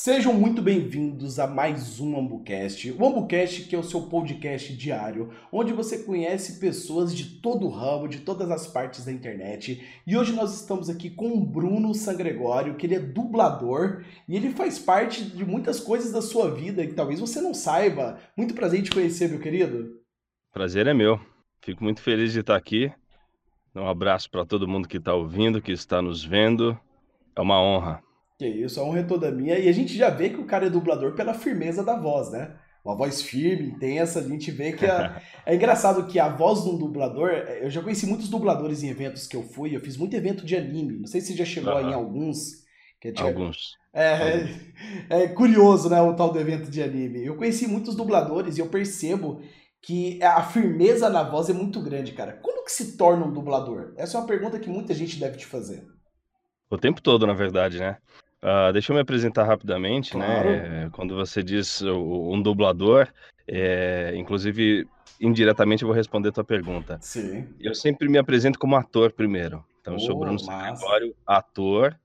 Sejam muito bem-vindos a mais um AmbuCast. O AmbuCast que é o seu podcast diário, onde você conhece pessoas de todo o ramo, de todas as partes da internet. E hoje nós estamos aqui com o Bruno Sangregório, que ele é dublador e ele faz parte de muitas coisas da sua vida que talvez você não saiba. Muito prazer em te conhecer, meu querido. Prazer é meu. Fico muito feliz de estar aqui. Um abraço para todo mundo que está ouvindo, que está nos vendo. É uma honra. Que isso, a honra é toda minha. E a gente já vê que o cara é dublador pela firmeza da voz, né? Uma voz firme, intensa, a gente vê que a... é engraçado que a voz de um dublador. Eu já conheci muitos dubladores em eventos que eu fui, eu fiz muito evento de anime. Não sei se já chegou uhum. em alguns. É, alguns. É, é, é, curioso, né? O tal do evento de anime. Eu conheci muitos dubladores e eu percebo que a firmeza na voz é muito grande, cara. Como que se torna um dublador? Essa é uma pergunta que muita gente deve te fazer. O tempo todo, na verdade, né? Uh, deixa eu me apresentar rapidamente, né? claro. né? Quando você diz um dublador, é, inclusive indiretamente eu vou responder a tua pergunta. Sim. Eu sempre me apresento como ator primeiro. Então, eu sou Bruno Sacramento, ator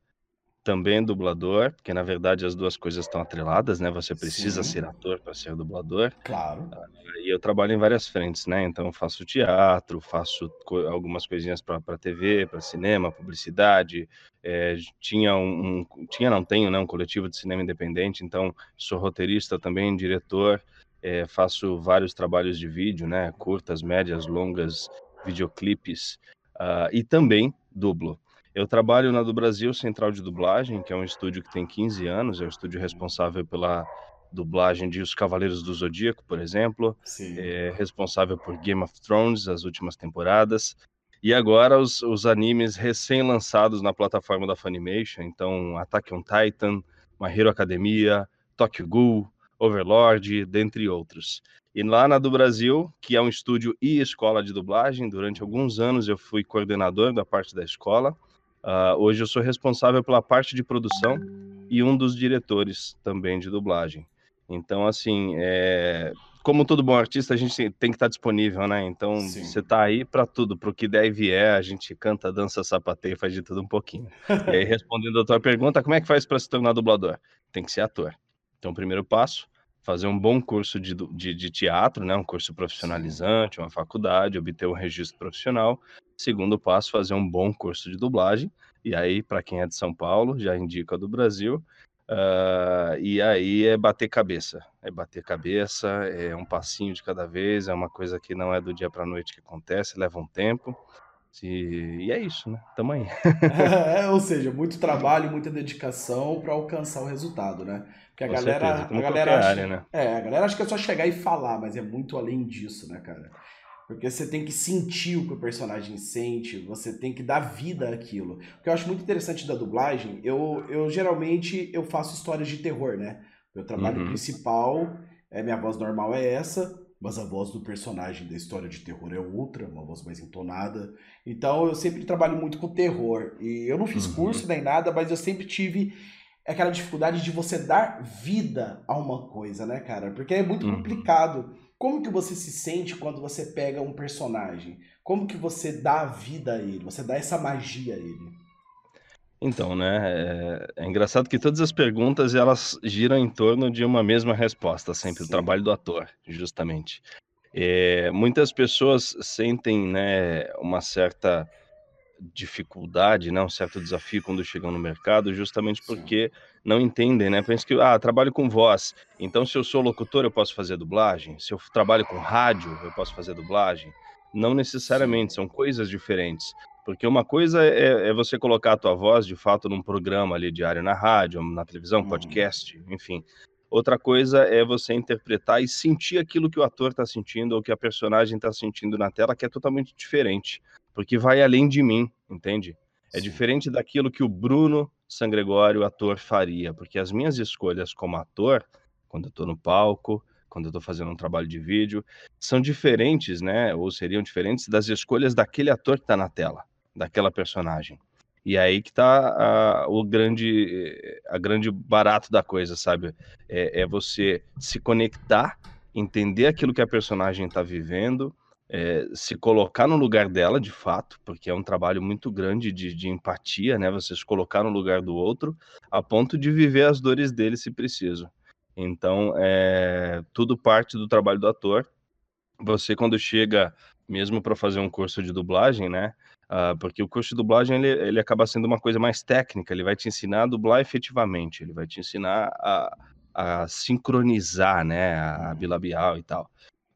também dublador, porque na verdade as duas coisas estão atreladas, né? Você precisa Sim. ser ator para ser dublador. Claro. Uh, e eu trabalho em várias frentes, né? Então faço teatro, faço co algumas coisinhas para TV, para cinema, publicidade. É, tinha um, um, tinha não tenho, né? Um coletivo de cinema independente. Então sou roteirista também, diretor. É, faço vários trabalhos de vídeo, né? Curtas, médias, longas, videoclipes uh, e também dublo. Eu trabalho na do Brasil Central de Dublagem, que é um estúdio que tem 15 anos, é o estúdio responsável pela dublagem de Os Cavaleiros do Zodíaco, por exemplo, Sim. é responsável por Game of Thrones, as últimas temporadas, e agora os, os animes recém-lançados na plataforma da Funimation, então Attack on Titan, My Hero Academia, Tokyo Ghoul, Overlord, dentre outros. E lá na do Brasil, que é um estúdio e escola de dublagem, durante alguns anos eu fui coordenador da parte da escola, Uh, hoje eu sou responsável pela parte de produção e um dos diretores também de dublagem. Então, assim, é... como todo bom artista, a gente tem que estar disponível, né? Então, Sim. você está aí para tudo, para o que der e vier, a gente canta, dança, sapateia, faz de tudo um pouquinho. e aí, respondendo a tua pergunta, como é que faz para se tornar dublador? Tem que ser ator. Então, o primeiro passo, fazer um bom curso de, de, de teatro, né? Um curso profissionalizante, uma faculdade, obter um registro profissional Segundo passo, fazer um bom curso de dublagem. E aí, para quem é de São Paulo, já indica do Brasil. Uh, e aí é bater cabeça. É bater cabeça, é um passinho de cada vez, é uma coisa que não é do dia para noite que acontece, leva um tempo. E, e é isso, né? Tamo aí. é, ou seja, muito trabalho, muita dedicação para alcançar o resultado, né? Porque a Com galera, certeza, a galera acha, área, né? é, a galera acha que é só chegar e falar, mas é muito além disso, né, cara? Porque você tem que sentir o que o personagem sente, você tem que dar vida àquilo. O que eu acho muito interessante da dublagem, eu, eu geralmente eu faço histórias de terror, né? Meu trabalho uhum. principal, é minha voz normal é essa, mas a voz do personagem da história de terror é outra, uma voz mais entonada. Então eu sempre trabalho muito com terror. E eu não fiz uhum. curso nem nada, mas eu sempre tive aquela dificuldade de você dar vida a uma coisa, né, cara? Porque é muito uhum. complicado. Como que você se sente quando você pega um personagem? Como que você dá vida a ele? Você dá essa magia a ele? Então, né, é, é engraçado que todas as perguntas elas giram em torno de uma mesma resposta, sempre Sim. o trabalho do ator, justamente. É, muitas pessoas sentem, né, uma certa dificuldade, né, um certo desafio quando chegam no mercado, justamente porque Sim. Não entendem, né? Pensa que, ah, trabalho com voz, então se eu sou locutor eu posso fazer dublagem, se eu trabalho com rádio eu posso fazer dublagem. Não necessariamente, são coisas diferentes. Porque uma coisa é, é, você colocar a tua voz, de fato, num programa ali diário na rádio, na televisão, uhum. podcast, enfim. Outra coisa é você interpretar e sentir aquilo que o ator está sentindo ou que a personagem está sentindo na tela, que é totalmente diferente porque vai além de mim, entende? É Sim. diferente daquilo que o Bruno Sangregório, ator, faria, porque as minhas escolhas como ator, quando eu estou no palco, quando eu estou fazendo um trabalho de vídeo, são diferentes, né? Ou seriam diferentes das escolhas daquele ator que está na tela, daquela personagem. E aí que está o grande, a grande barato da coisa, sabe? É, é você se conectar, entender aquilo que a personagem está vivendo, é, se colocar no lugar dela, de fato, porque é um trabalho muito grande de, de, empatia, né? Você se colocar no lugar do outro, a ponto de viver as dores dele se preciso. Então, é, tudo parte do trabalho do ator. Você, quando chega, mesmo para fazer um curso de dublagem, né? Uh, porque o curso de dublagem ele, ele acaba sendo uma coisa mais técnica, ele vai te ensinar a dublar efetivamente, ele vai te ensinar a, a sincronizar, né, a bilabial e tal.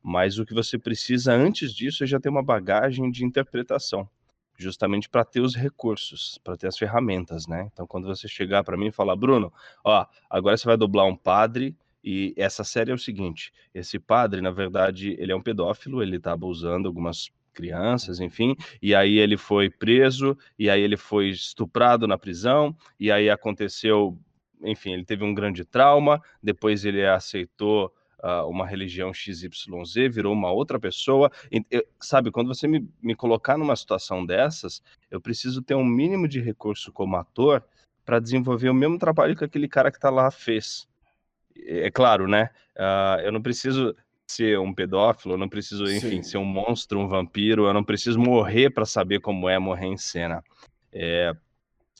Mas o que você precisa antes disso é já ter uma bagagem de interpretação, justamente para ter os recursos, para ter as ferramentas, né? Então, quando você chegar para mim e falar, Bruno, ó, agora você vai dublar um padre e essa série é o seguinte: esse padre, na verdade, ele é um pedófilo, ele está abusando algumas crianças, enfim, e aí ele foi preso, e aí ele foi estuprado na prisão, e aí aconteceu, enfim, ele teve um grande trauma, depois ele aceitou uh, uma religião XYZ, virou uma outra pessoa. Eu, sabe, quando você me, me colocar numa situação dessas, eu preciso ter um mínimo de recurso como ator para desenvolver o mesmo trabalho que aquele cara que está lá fez. É claro, né? Uh, eu não preciso ser um pedófilo, eu não preciso, enfim, Sim. ser um monstro, um vampiro, eu não preciso morrer para saber como é morrer em cena. É,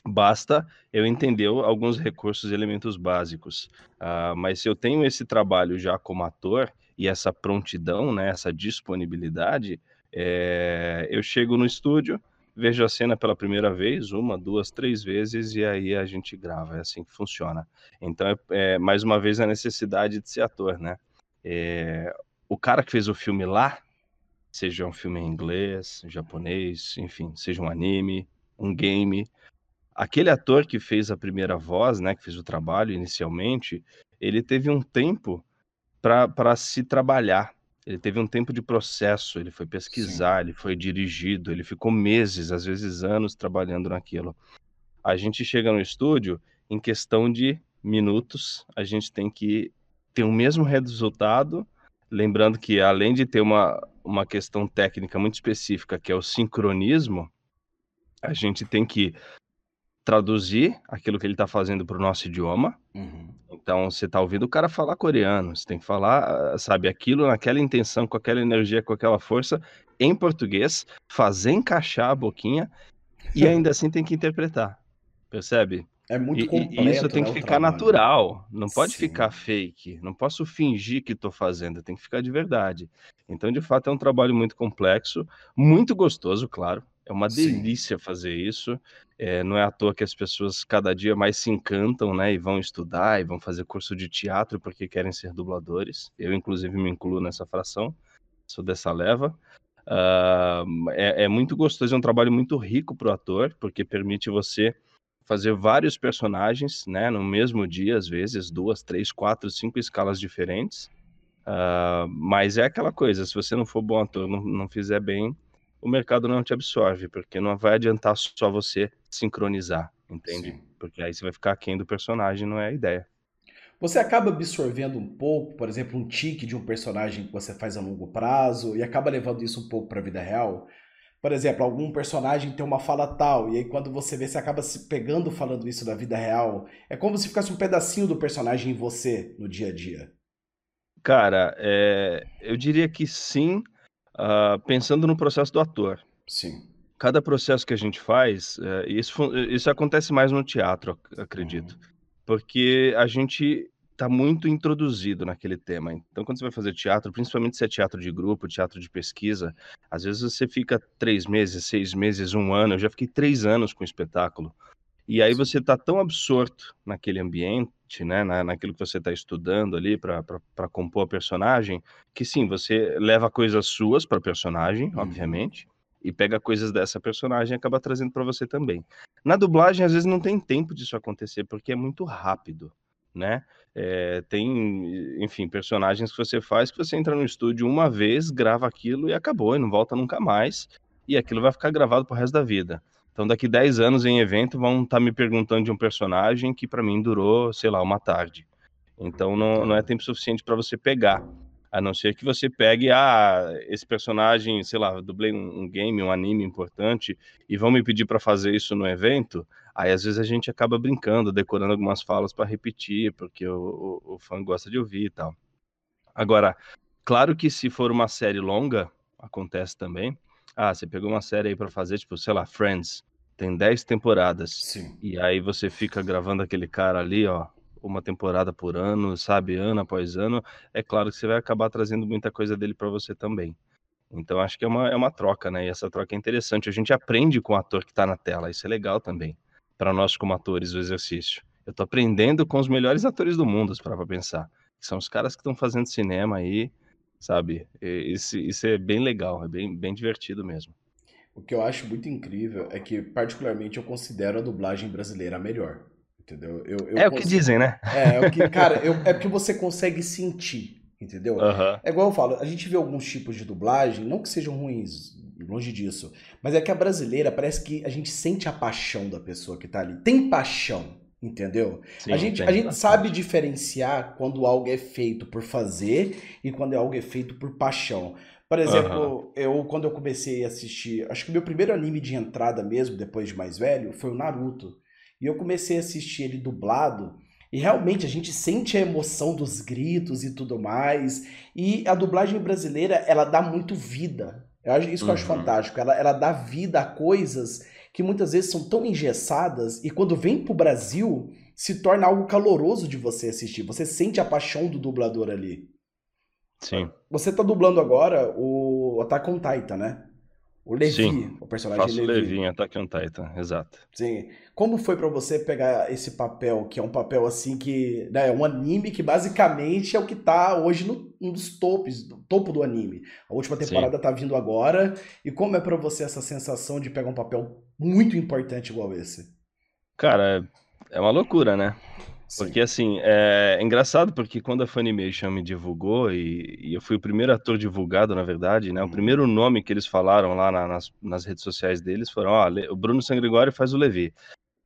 Basta eu entender alguns recursos e elementos básicos. Uh, mas se eu tenho esse trabalho já como ator e essa prontidão, né, essa disponibilidade, é, eu chego no estúdio, vejo a cena pela primeira vez, uma, duas, três vezes, e aí a gente grava. É assim que funciona. Então, é, é mais uma vez, a necessidade de ser ator, né? É, o cara que fez o filme lá, seja um filme em inglês, japonês, enfim, seja um anime, um game, aquele ator que fez a primeira voz, né, que fez o trabalho inicialmente, ele teve um tempo para se trabalhar. Ele teve um tempo de processo, ele foi pesquisar, Sim. ele foi dirigido, ele ficou meses, às vezes anos trabalhando naquilo. A gente chega no estúdio, em questão de minutos, a gente tem que ter o mesmo resultado, lembrando que além de ter uma, uma questão técnica muito específica, que é o sincronismo, a gente tem que traduzir aquilo que ele está fazendo para o nosso idioma. Uhum. Então, você está ouvindo o cara falar coreano, você tem que falar, sabe, aquilo naquela intenção, com aquela energia, com aquela força, em português, fazer encaixar a boquinha e ainda assim tem que interpretar. Percebe? É muito completo, e, isso tem né, que ficar natural, não pode Sim. ficar fake, não posso fingir que estou fazendo, tem que ficar de verdade. Então, de fato, é um trabalho muito complexo, muito gostoso, claro. É uma delícia Sim. fazer isso. É, não é à toa que as pessoas cada dia mais se encantam, né? E vão estudar e vão fazer curso de teatro porque querem ser dubladores. Eu, inclusive, me incluo nessa fração, sou dessa leva. Uh, é, é, muito gostoso, é um trabalho muito rico para o ator, porque permite você fazer vários personagens, né? No mesmo dia, às vezes, duas, três, quatro, cinco escalas diferentes. Uh, mas é aquela coisa, se você não for bom ator, não, não fizer bem, o mercado não te absorve, porque não vai adiantar só você sincronizar, entende? Sim. Porque aí você vai ficar aquém do personagem, não é a ideia. Você acaba absorvendo um pouco, por exemplo, um tique de um personagem que você faz a longo prazo e acaba levando isso um pouco para a vida real. Por exemplo, algum personagem tem uma fala tal, e aí quando você vê, você acaba se pegando falando isso na vida real. É como se ficasse um pedacinho do personagem em você no dia a dia. Cara, é... eu diria que sim, uh, pensando no processo do ator. Sim. Cada processo que a gente faz, uh, isso, isso acontece mais no teatro, acredito. Uhum. Porque a gente está muito introduzido naquele tema. Então, quando você vai fazer teatro, principalmente se é teatro de grupo, teatro de pesquisa, às vezes você fica três meses, seis meses, um ano. Eu já fiquei três anos com o espetáculo. E aí você está tão absorto naquele ambiente, né, na, naquilo que você está estudando ali para compor a personagem, que sim, você leva coisas suas para a personagem, uhum. obviamente, e pega coisas dessa personagem e acaba trazendo para você também. Na dublagem, às vezes não tem tempo disso acontecer, porque é muito rápido, né? É, tem, enfim, personagens que você faz que você entra no estúdio uma vez, grava aquilo e acabou, e não volta nunca mais, e aquilo vai ficar gravado pro resto da vida. Então, daqui 10 anos em evento, vão estar tá me perguntando de um personagem que para mim durou, sei lá, uma tarde. Então, não, não é tempo suficiente para você pegar. A não ser que você pegue, ah, esse personagem, sei lá, dublei um, um game, um anime importante, e vão me pedir para fazer isso no evento. Aí, às vezes, a gente acaba brincando, decorando algumas falas para repetir, porque o, o, o fã gosta de ouvir e tal. Agora, claro que se for uma série longa, acontece também. Ah, você pegou uma série aí para fazer, tipo, sei lá, Friends, tem 10 temporadas. Sim. E aí você fica gravando aquele cara ali, ó, uma temporada por ano, sabe, ano após ano. É claro que você vai acabar trazendo muita coisa dele para você também. Então acho que é uma, é uma troca, né? E essa troca é interessante. A gente aprende com o ator que está na tela, isso é legal também. Para nós, como atores, o exercício. Eu tô aprendendo com os melhores atores do mundo, para pensar. São os caras que estão fazendo cinema aí, sabe? Isso, isso é bem legal, é bem, bem divertido mesmo. O que eu acho muito incrível é que, particularmente, eu considero a dublagem brasileira a melhor. Entendeu? Eu, eu é o que dizem, né? É, é o que, cara, eu, é porque você consegue sentir, entendeu? Uhum. É igual eu falo, a gente vê alguns tipos de dublagem, não que sejam ruins, longe disso, mas é que a brasileira parece que a gente sente a paixão da pessoa que tá ali. Tem paixão, entendeu? Sim, a gente, a gente sabe diferenciar quando algo é feito por fazer e quando algo é feito por paixão. Por exemplo, uhum. eu quando eu comecei a assistir, acho que o meu primeiro anime de entrada mesmo, depois de mais velho, foi o Naruto. E eu comecei a assistir ele dublado. E realmente a gente sente a emoção dos gritos e tudo mais. E a dublagem brasileira, ela dá muito vida. Eu acho, isso que eu acho uhum. fantástico. Ela, ela dá vida a coisas que muitas vezes são tão engessadas e quando vem pro Brasil se torna algo caloroso de você assistir. Você sente a paixão do dublador ali. Sim. Você tá dublando agora o Attack on Titan, né? O Levi, Sim, o personagem faço Levi. Levi em Attack on Titan, exato. Sim. Como foi para você pegar esse papel, que é um papel assim que. Né, é um anime que basicamente é o que tá hoje no, um dos topos, do topo do anime. A última temporada Sim. tá vindo agora. E como é para você essa sensação de pegar um papel muito importante igual esse? Cara, é uma loucura, né? Porque, assim, é engraçado porque quando a Funimation me divulgou, e, e eu fui o primeiro ator divulgado, na verdade, né? O uhum. primeiro nome que eles falaram lá na, nas, nas redes sociais deles foram, ó, o Bruno Sangrigori faz o Levi.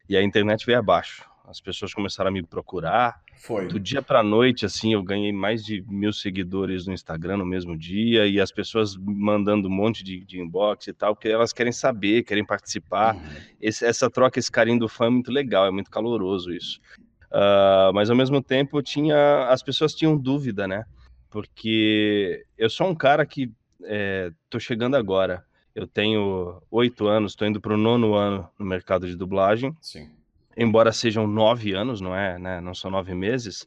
E a internet veio abaixo. As pessoas começaram a me procurar. Foi. Do dia pra noite, assim, eu ganhei mais de mil seguidores no Instagram no mesmo dia, e as pessoas mandando um monte de, de inbox e tal, porque elas querem saber, querem participar. Uhum. Esse, essa troca, esse carinho do fã é muito legal, é muito caloroso isso. Uh, mas ao mesmo tempo tinha as pessoas tinham dúvida, né? Porque eu sou um cara que é, tô chegando agora. Eu tenho oito anos, estou indo para o nono ano no mercado de dublagem. Sim. Embora sejam nove anos, não é? Né? Não são nove meses.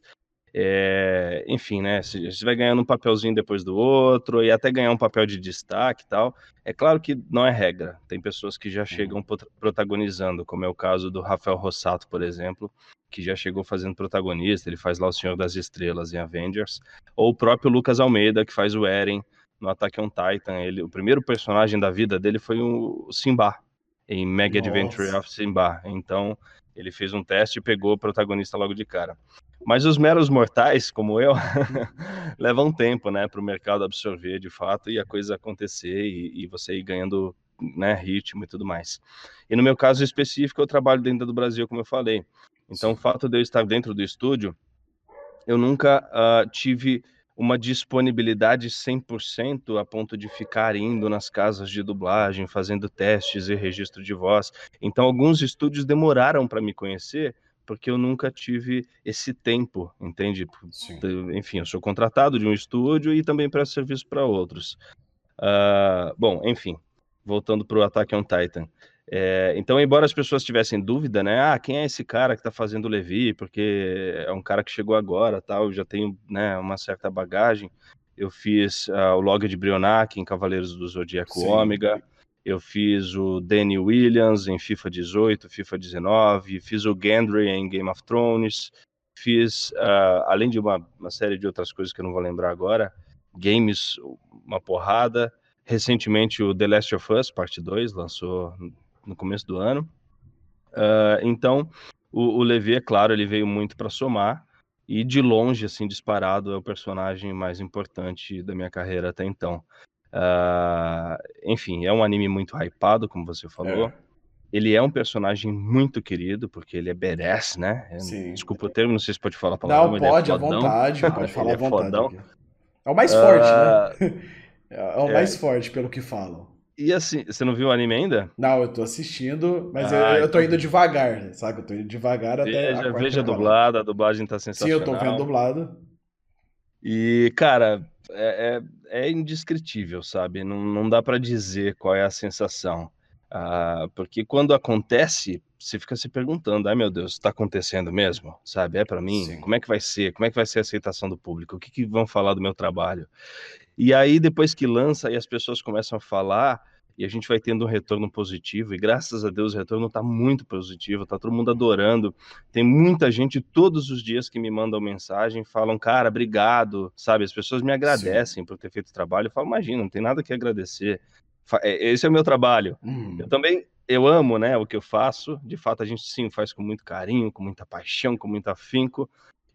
É, enfim, né? Você vai ganhando um papelzinho depois do outro e até ganhar um papel de destaque e tal. É claro que não é regra. Tem pessoas que já uhum. chegam protagonizando, como é o caso do Rafael Rossato, por exemplo, que já chegou fazendo protagonista, ele faz lá o Senhor das Estrelas em Avengers, ou o próprio Lucas Almeida, que faz o Eren no Attack on Titan. Ele, o primeiro personagem da vida dele foi o Simba, em Mega Nossa. Adventure of Simba. Então, ele fez um teste e pegou o protagonista logo de cara. Mas os meros mortais, como eu, levam tempo, né, para o mercado absorver de fato e a coisa acontecer e, e você ir ganhando né, ritmo e tudo mais. E no meu caso específico, eu trabalho dentro do Brasil, como eu falei. Então, o fato de eu estar dentro do estúdio, eu nunca uh, tive uma disponibilidade 100% a ponto de ficar indo nas casas de dublagem, fazendo testes e registro de voz. Então, alguns estúdios demoraram para me conhecer, porque eu nunca tive esse tempo, entende? Sim. Enfim, eu sou contratado de um estúdio e também presto serviço para outros. Uh, bom, enfim, voltando para o Attack on Titan. É, então, embora as pessoas tivessem dúvida, né? Ah, quem é esse cara que está fazendo o Levi? Porque é um cara que chegou agora, tal. Já tenho, né, uma certa bagagem. Eu fiz uh, o Log de Brionac em Cavaleiros do Zodíaco Sim. Ômega. Eu fiz o Danny Williams em FIFA 18, FIFA 19. Fiz o Gendry em Game of Thrones. Fiz, uh, além de uma, uma série de outras coisas que eu não vou lembrar agora, games, uma porrada. Recentemente, o The Last of Us, parte 2, lançou no começo do ano. Uh, então, o, o Levi, é claro, ele veio muito para somar, e de longe, assim, disparado, é o personagem mais importante da minha carreira até então. Uh, enfim, é um anime muito hypado, como você falou. É. Ele é um personagem muito querido, porque ele é badass, né? Sim. Desculpa o termo, não sei se pode falar a palavra. Não, pode, é à vontade, pode falar à é vontade. É o mais forte, uh... né? É o mais forte, pelo que falam. E assim, você não viu o anime ainda? Não, eu tô assistindo, mas ah, eu, eu tô então indo devagar, sabe? Eu tô indo devagar veja, até. A veja dublada, a dublagem tá sensacional. Sim, eu tô vendo dublado. E, cara, é, é, é indescritível, sabe? Não, não dá para dizer qual é a sensação. Ah, porque quando acontece, você fica se perguntando, ai meu Deus, está acontecendo mesmo? Sabe? É para mim? Sim. Como é que vai ser? Como é que vai ser a aceitação do público? O que, que vão falar do meu trabalho? E aí, depois que lança e as pessoas começam a falar, e a gente vai tendo um retorno positivo, e graças a Deus o retorno está muito positivo, está todo mundo adorando. Tem muita gente todos os dias que me mandam mensagem, falam, cara, obrigado, sabe? As pessoas me agradecem Sim. por ter feito o trabalho. Eu falo, imagina, não tem nada que agradecer. É, esse é o meu trabalho. Hum. Eu também, eu amo, né, o que eu faço. De fato, a gente sim faz com muito carinho, com muita paixão, com muito afinco.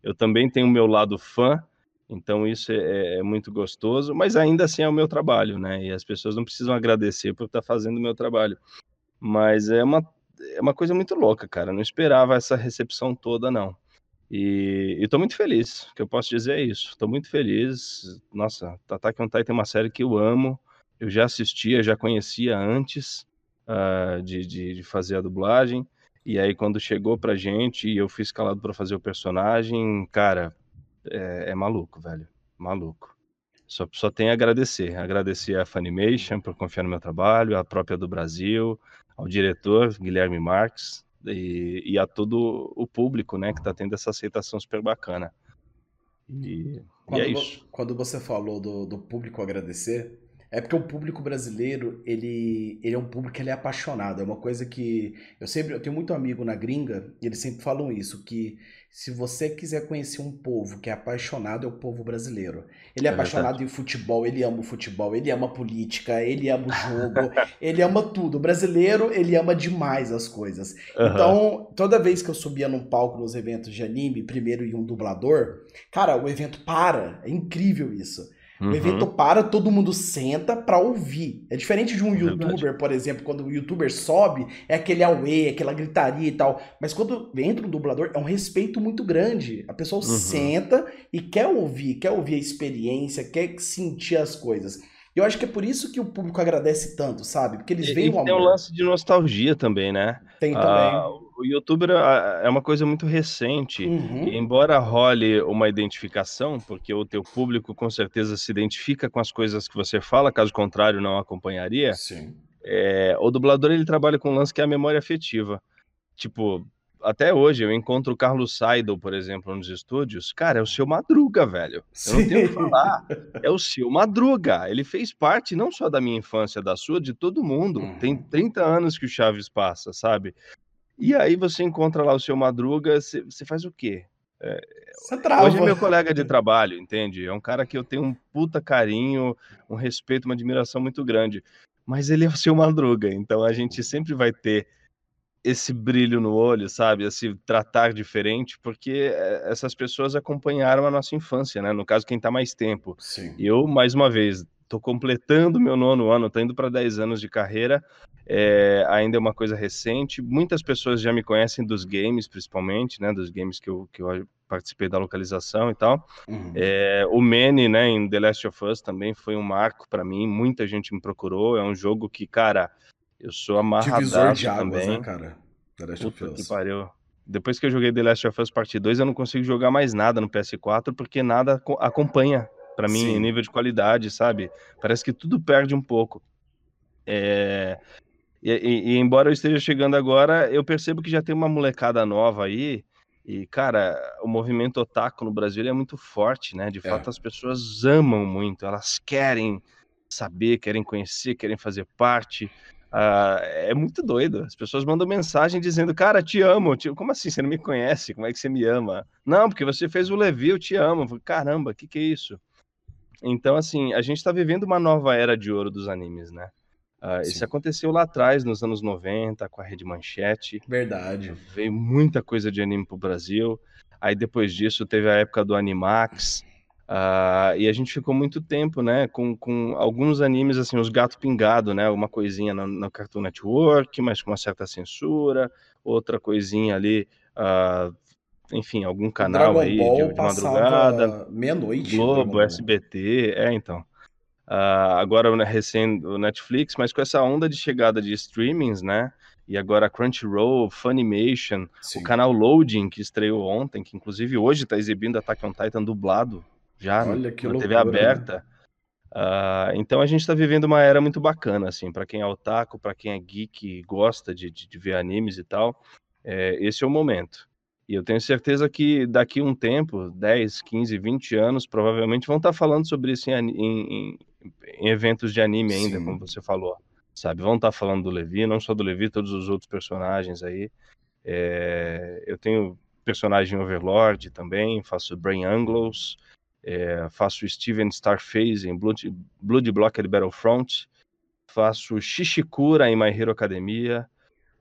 Eu também tenho o meu lado fã, então isso é, é, é, muito gostoso, mas ainda assim é o meu trabalho, né? E as pessoas não precisam agradecer por estar fazendo o meu trabalho. Mas é uma, é uma coisa muito louca, cara. Não esperava essa recepção toda, não. E estou muito feliz, o que eu posso dizer é isso. Estou muito feliz. Nossa, Attack on Titan é uma série que eu amo. Eu já assistia, já conhecia antes uh, de, de, de fazer a dublagem. E aí, quando chegou pra gente e eu fui escalado para fazer o personagem, cara, é, é maluco, velho. Maluco. Só, só tenho a agradecer. Agradecer a Funimation por confiar no meu trabalho, a própria do Brasil, ao diretor Guilherme Marques e, e a todo o público, né, que está tendo essa aceitação super bacana. E, quando, e é isso. Quando você falou do, do público agradecer, é porque o público brasileiro, ele, ele é um público que ele é apaixonado. É uma coisa que eu sempre eu tenho muito amigo na gringa e eles sempre falam isso que se você quiser conhecer um povo que é apaixonado, é o povo brasileiro. Ele é, é apaixonado verdade. em futebol, ele ama o futebol, ele ama a política, ele ama o jogo, ele ama tudo. O brasileiro, ele ama demais as coisas. Uhum. Então, toda vez que eu subia num palco nos eventos de anime, primeiro e um dublador, cara, o evento para. É incrível isso. Uhum. O evento para, todo mundo senta pra ouvir. É diferente de um youtuber, por exemplo, quando o youtuber sobe, é aquele away, aquela gritaria e tal. Mas quando entra um dublador, é um respeito muito grande. A pessoa uhum. senta e quer ouvir, quer ouvir a experiência, quer sentir as coisas. Eu acho que é por isso que o público agradece tanto, sabe? Porque eles veem o amor. Tem um lance de nostalgia também, né? Tem também. Ah, o youtuber é uma coisa muito recente. Uhum. Embora role uma identificação, porque o teu público com certeza se identifica com as coisas que você fala, caso contrário não acompanharia. Sim. É, o dublador ele trabalha com um lance que é a memória afetiva. Tipo, até hoje eu encontro o Carlos Seidel, por exemplo, nos estúdios. Cara, é o seu Madruga, velho. Eu não tenho o que falar. É o seu Madruga. Ele fez parte não só da minha infância, da sua, de todo mundo. Uhum. Tem 30 anos que o Chaves passa, sabe? E aí você encontra lá o seu Madruga, você faz o quê? É, hoje é meu colega de trabalho, entende? É um cara que eu tenho um puta carinho, um respeito, uma admiração muito grande. Mas ele é o seu Madruga, então a gente sempre vai ter esse brilho no olho, sabe? Esse tratar diferente, porque eh, essas pessoas acompanharam a nossa infância, né? No caso, quem está mais tempo. Sim. Eu, mais uma vez, estou completando meu nono ano, estou indo para 10 anos de carreira, é, ainda é uma coisa recente. Muitas pessoas já me conhecem dos games, principalmente, né? Dos games que eu, que eu participei da localização e tal. Uhum. É, o Manny, né, em The Last of Us também foi um marco para mim, muita gente me procurou, é um jogo que, cara eu sou amarradaço de águas, também. né, cara? The Last Puta of Us. que pariu. Depois que eu joguei The Last of Us Part 2, eu não consigo jogar mais nada no PS4, porque nada acompanha para mim Sim. em nível de qualidade, sabe? Parece que tudo perde um pouco. É... E, e, e, embora eu esteja chegando agora, eu percebo que já tem uma molecada nova aí. E, cara, o movimento otaku no Brasil é muito forte, né? De é. fato, as pessoas amam muito, elas querem saber, querem conhecer, querem fazer parte. Uh, é muito doido. As pessoas mandam mensagem dizendo, cara, te amo. Te... Como assim? Você não me conhece? Como é que você me ama? Não, porque você fez o Levi, eu te amo. Caramba, o que, que é isso? Então, assim, a gente está vivendo uma nova era de ouro dos animes, né? Uh, isso aconteceu lá atrás, nos anos 90, com a Rede Manchete. Verdade. Veio muita coisa de anime pro Brasil. Aí depois disso teve a época do Animax. Uh, e a gente ficou muito tempo, né, com, com alguns animes, assim, os gato pingado, né, uma coisinha no, no, Cartoon Network, mas com uma certa censura, outra coisinha ali, uh, enfim, algum canal aí de, de madrugada. Meia-noite. Globo, SBT, é, então. Uh, agora, né, recém, o Netflix, mas com essa onda de chegada de streamings, né, e agora Crunchyroll, Funimation, Sim. o canal Loading, que estreou ontem, que inclusive hoje está exibindo Attack on Titan dublado, já Olha, que na TV loucura, né? aberta. Né? Uh, então a gente está vivendo uma era muito bacana, assim, para quem é otaku, para quem é geek, gosta de, de, de, ver animes e tal, é, esse é o momento. E eu tenho certeza que daqui um tempo, 10, 15, 20 anos, provavelmente vão estar tá falando sobre isso em, em, em eventos de anime ainda, Sim. como você falou. Sabe, vão estar tá falando do Levi, não só do Levi, todos os outros personagens aí. É, eu tenho personagem Overlord também, faço Brain Anglos, é, faço Steven Starface em Blood, Blood Blocked Battlefront, faço Shishikura em My Hero Academia.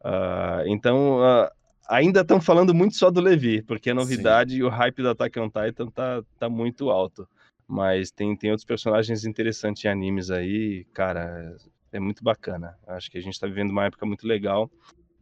Uh, então, uh, ainda estão falando muito só do Levi, porque a novidade Sim. e o hype da Attack on Titan tá, tá muito alto. Mas tem, tem outros personagens interessantes em animes aí, cara, é muito bacana. Acho que a gente está vivendo uma época muito legal.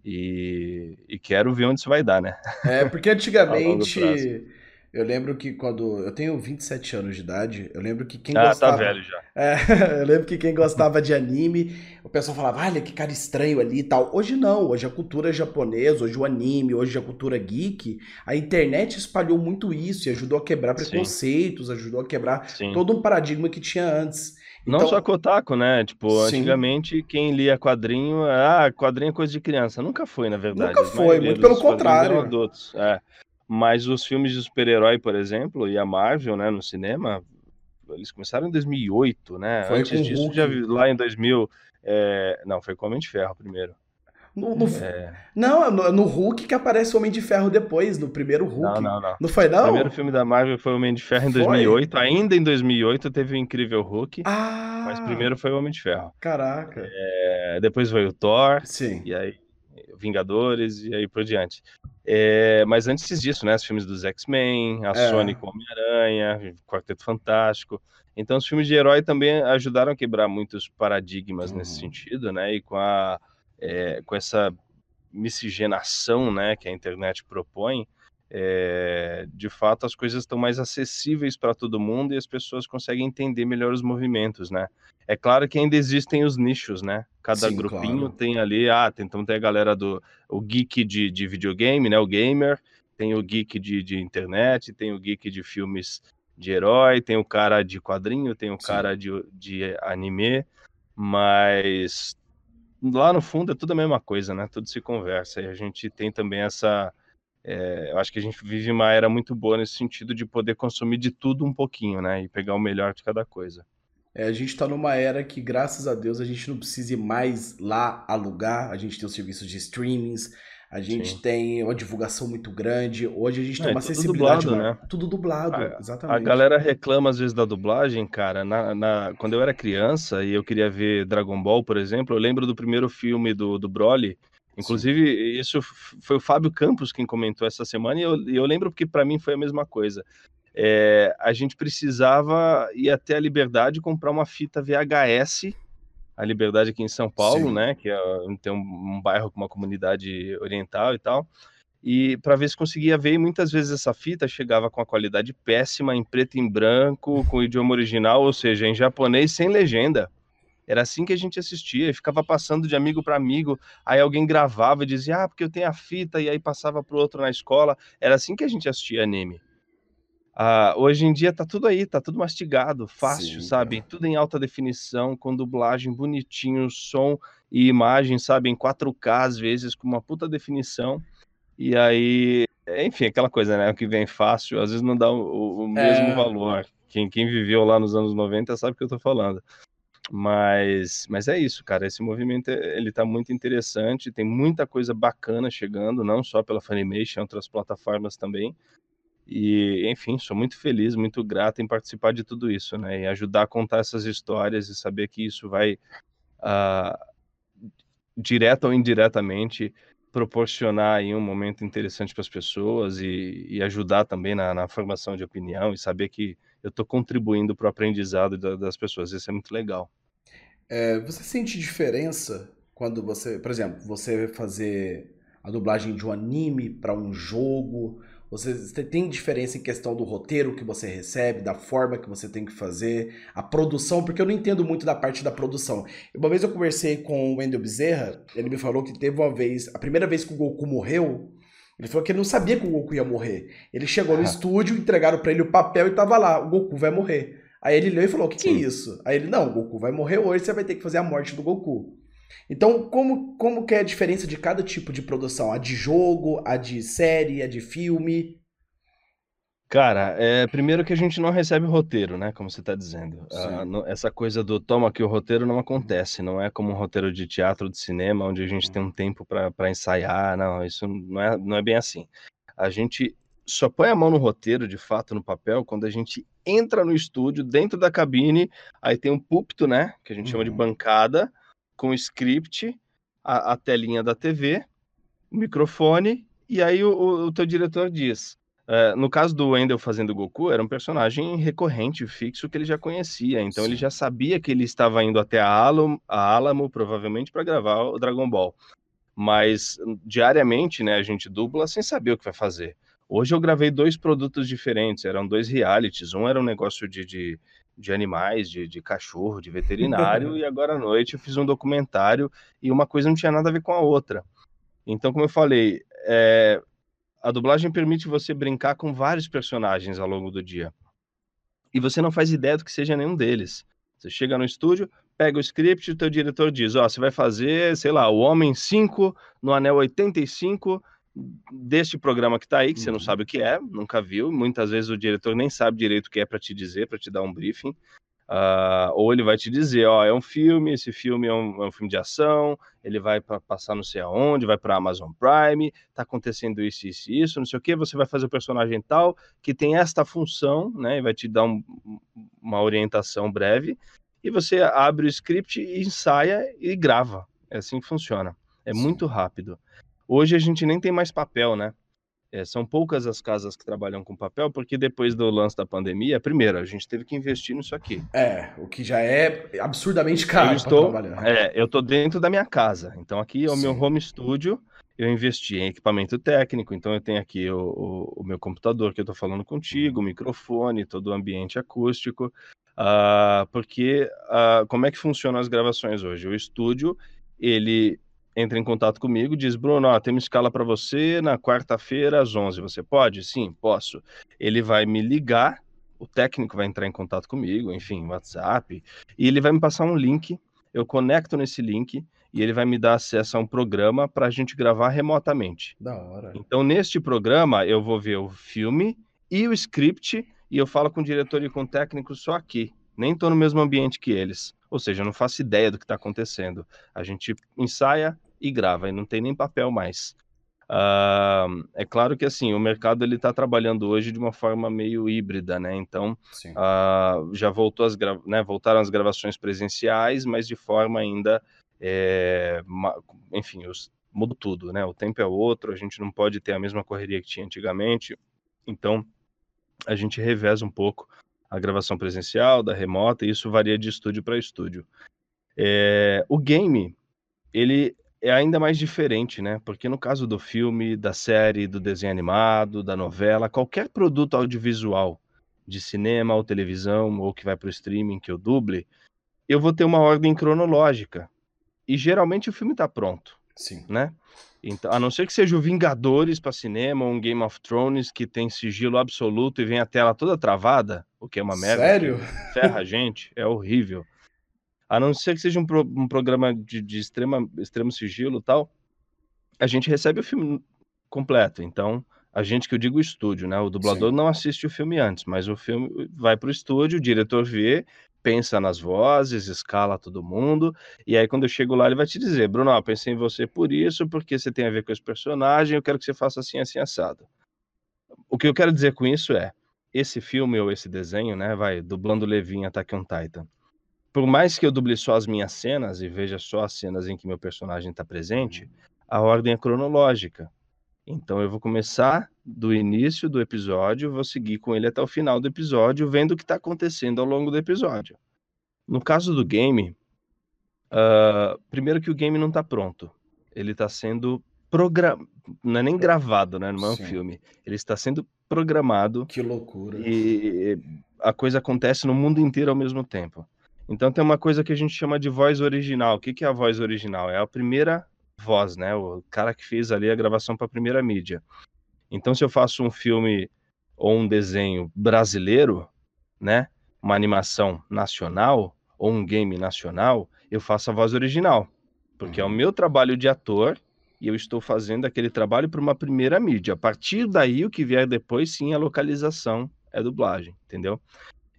E, e, quero ver onde isso vai dar, né? É, porque antigamente eu lembro que quando. Eu tenho 27 anos de idade, eu lembro que quem ah, tá gostava. tá velho já. É, eu lembro que quem gostava de anime, o pessoal falava, olha que cara estranho ali e tal. Hoje não, hoje a cultura japonesa, hoje o anime, hoje a cultura geek, a internet espalhou muito isso e ajudou a quebrar preconceitos, Sim. ajudou a quebrar Sim. todo um paradigma que tinha antes. Não então, só Kotaku, né? Tipo, sim. antigamente quem lia quadrinho, ah, quadrinho é coisa de criança. Nunca foi, na verdade. Nunca foi, muito pelo contrário. Adultos. É. Mas os filmes de super-herói, por exemplo, e a Marvel, né, no cinema, eles começaram em 2008, né? Foi Antes disso, Hulk. já lá em 2000. É... Não, foi com Homem de Ferro primeiro. No, no... É... Não, é no, é no, Hulk que aparece o Homem de Ferro depois, no primeiro Hulk. Não, não, não. Não foi, não? O primeiro filme da Marvel foi o Homem de Ferro em foi? 2008. Ainda em 2008 teve o Incrível Hulk. Ah! Mas primeiro foi o Homem de Ferro. Caraca. É... Depois veio o Thor. Sim. E aí Vingadores e aí por diante. É, mas antes disso, né, os filmes dos X-Men, a é. Sony com Homem-Aranha, Quarteto Fantástico. Então, os filmes de herói também ajudaram a quebrar muitos paradigmas uhum. nesse sentido, né? E com, a, é, com essa miscigenação, né, que a internet propõe, é, de fato as coisas estão mais acessíveis para todo mundo e as pessoas conseguem entender melhor os movimentos, né? É claro que ainda existem os nichos, né? Cada Sim, grupinho claro. tem ali, ah, tem, então tem a galera do o geek de, de videogame, né? O gamer, tem o geek de, de internet, tem o geek de filmes de herói, tem o cara de quadrinho, tem o Sim. cara de, de anime, mas lá no fundo é tudo a mesma coisa, né? Tudo se conversa e a gente tem também essa é, eu acho que a gente vive uma era muito boa nesse sentido de poder consumir de tudo um pouquinho, né? E pegar o melhor de cada coisa. É, a gente está numa era que, graças a Deus, a gente não precisa ir mais lá alugar. A gente tem os serviços de streamings, a gente Sim. tem uma divulgação muito grande. Hoje a gente tem é, uma acessibilidade. Dublado, né? Tudo dublado, a, exatamente. A galera reclama às vezes da dublagem, cara. Na, na, quando eu era criança e eu queria ver Dragon Ball, por exemplo, eu lembro do primeiro filme do, do Broly Inclusive, Sim. isso foi o Fábio Campos quem comentou essa semana, e eu, eu lembro que para mim foi a mesma coisa. É, a gente precisava ir até a Liberdade comprar uma fita VHS, a Liberdade aqui em São Paulo, Sim. né? Que é, tem um, um bairro com uma comunidade oriental e tal e para ver se conseguia ver. E muitas vezes essa fita chegava com a qualidade péssima, em preto e em branco, com o idioma original, ou seja, em japonês sem legenda. Era assim que a gente assistia, ficava passando de amigo para amigo, aí alguém gravava e dizia, ah, porque eu tenho a fita, e aí passava pro outro na escola. Era assim que a gente assistia anime. Ah, hoje em dia tá tudo aí, tá tudo mastigado, fácil, Sim, sabe? Tudo em alta definição, com dublagem bonitinho, som e imagem, sabe? Em 4K às vezes, com uma puta definição. E aí, enfim, aquela coisa, né? O que vem fácil, às vezes não dá o, o mesmo é... valor. Quem, quem viveu lá nos anos 90 sabe o que eu tô falando. Mas, mas é isso, cara. Esse movimento ele tá muito interessante, tem muita coisa bacana chegando, não só pela Funimation, outras plataformas também. E, enfim, sou muito feliz, muito grato em participar de tudo isso, né? E ajudar a contar essas histórias e saber que isso vai, uh, direto ou indiretamente, proporcionar aí um momento interessante para as pessoas e, e, ajudar também na, na, formação de opinião e saber que eu estou contribuindo para o aprendizado da, das pessoas. Isso é muito legal. É, você sente diferença quando você, por exemplo, você fazer a dublagem de um anime para um jogo? Você tem diferença em questão do roteiro que você recebe, da forma que você tem que fazer, a produção, porque eu não entendo muito da parte da produção. Uma vez eu conversei com o Wendel Bezerra, ele me falou que teve uma vez, a primeira vez que o Goku morreu, ele falou que ele não sabia que o Goku ia morrer. Ele chegou no estúdio, entregaram para ele o papel e tava lá, o Goku vai morrer. Aí ele leu e falou: O que, que é isso? Aí ele: Não, o Goku vai morrer hoje, você vai ter que fazer a morte do Goku. Então, como, como que é a diferença de cada tipo de produção? A de jogo, a de série, a de filme? Cara, é, primeiro que a gente não recebe roteiro, né? Como você está dizendo. Ah, no- essa coisa do toma aqui o roteiro não acontece. Não é como um roteiro de teatro, de cinema, onde a gente tem um tempo para ensaiar. Não, isso não é, não é bem assim. A gente só põe a mão no roteiro, de fato, no papel, quando a gente entra no estúdio, dentro da cabine, aí tem um púlpito, né? Que a gente chama de Uhum. bancada, com o script, a, a telinha da TV, o microfone, e aí o, o- o teu diretor diz. É, no caso do Wendell fazendo Goku, era um personagem recorrente, fixo, que ele já conhecia. Então ele Sim. já sabia que ele estava indo até a Alamo, a Alamo provavelmente, para gravar o Dragon Ball. Mas hum, diariamente, né, a gente dubla sem saber o que vai fazer. Hoje eu gravei dois produtos diferentes, eram dois realities. Um era um negócio de, de, de animais, de, de cachorro, de veterinário, e agora à noite eu fiz um documentário e uma coisa não tinha nada a ver com a outra. Então, como eu falei, é, a dublagem permite você brincar com vários personagens ao longo do dia. E você não faz ideia do que seja nenhum deles. Você chega no estúdio, pega o script e o teu diretor diz, ó, você vai fazer, sei lá, o Homem 5 no Anel 85 deste programa que tá aí, que você não Uhum. sabe o que é, nunca viu. Muitas vezes o diretor nem sabe direito o que é para te dizer, para te dar um briefing. Ah, ou ele vai te dizer, ó, é um filme, esse filme é um, é um filme de ação, ele vai para passar não sei aonde, vai para Amazon Prime, tá acontecendo isso, isso, isso, não sei o que, você vai fazer o personagem tal, que tem esta função, né, e vai te dar um- uma orientação breve, e você abre o script ensaia e grava. É assim que funciona. É Sim. muito rápido. Hoje a gente nem tem mais papel, né? É, são poucas as casas que trabalham com papel, porque depois do lance da pandemia, primeiro, a gente teve que investir nisso aqui. É, o que já é absurdamente caro eu estou, é, eu tô dentro da minha casa. Então aqui é o meu Sim. home studio. Eu investi em equipamento técnico, então eu tenho aqui o, o- o meu computador que eu tô falando contigo, o microfone, todo o ambiente acústico. Ah, porque ah, como é que funcionam as gravações hoje? O estúdio, ele entra em contato comigo, diz, Bruno, ó, tem uma escala para você na quarta-feira às 11. Você pode? Sim, posso. Ele vai me ligar, o técnico vai entrar em contato comigo, enfim, WhatsApp, e ele vai me passar um link, eu conecto nesse link e ele vai me dar acesso a um programa para a gente gravar remotamente. Da hora. Então, neste programa, eu vou ver o filme e o script e eu falo com o diretor e com o técnico só aqui. Nem estou no mesmo ambiente que eles. Ou seja, eu não faço ideia do que está acontecendo. A gente ensaia e grava, e não tem nem papel mais. Ah, é claro que assim, o mercado ele está trabalhando hoje de uma forma meio híbrida, né? Então, ah, já voltou as né, voltaram as gravações presenciais, mas de forma ainda, é, enfim, os, mudou tudo, né? O tempo é outro, a gente não pode ter a mesma correria que tinha antigamente, então a gente reveza um pouco a gravação presencial, da remota, e isso varia de estúdio para estúdio. É, o game, ele é ainda mais diferente, né? Porque no caso do filme, da série, do desenho animado, da novela, qualquer produto audiovisual de cinema ou televisão ou que vai para o streaming que eu duble, eu vou ter uma ordem cronológica. E geralmente o filme está pronto, Sim. né? Então, a não ser que seja o Vingadores para cinema ou um Game of Thrones que tem sigilo absoluto e vem a tela toda travada, o que é uma merda, Sério? ferra a gente, é horrível. A não ser que seja um, pro- um programa de, de extrema, extremo sigilo e tal, a gente recebe o filme completo. Então, a gente que eu digo o estúdio, né? O dublador Sim. não assiste o filme antes, mas o filme vai para o estúdio, o diretor vê, pensa nas vozes, escala todo mundo, e aí quando eu chego lá ele vai te dizer, Bruno, ó, pensei em você por isso, porque você tem a ver com esse personagem, eu quero que você faça assim, assim, assado. O que eu quero dizer com isso é, esse filme ou esse desenho, né, vai, dublando Levi em Attack on Titan, por mais que eu duble só as minhas cenas e veja só as cenas em que meu personagem está presente, a ordem é cronológica. Então eu vou começar do início do episódio, vou seguir com ele até o final do episódio, vendo o que está acontecendo ao longo do episódio. No caso do game, ah, primeiro que o game não está pronto. Ele está sendo programado, não é nem gravado, né? Não é um Sim. filme. Ele está sendo programado Que loucura. e a coisa acontece no mundo inteiro ao mesmo tempo. Então tem uma coisa que a gente chama de voz original. O que que é a voz original? É a primeira voz, né? O cara que fez ali a gravação para a primeira mídia. Então se eu faço um filme ou um desenho brasileiro, né? uma animação nacional ou um game nacional, eu faço a voz original, porque uhum. é o uhum. meu trabalho de ator e eu estou fazendo aquele trabalho para uma primeira mídia. A partir daí, o que vier depois, sim, a localização é dublagem, entendeu?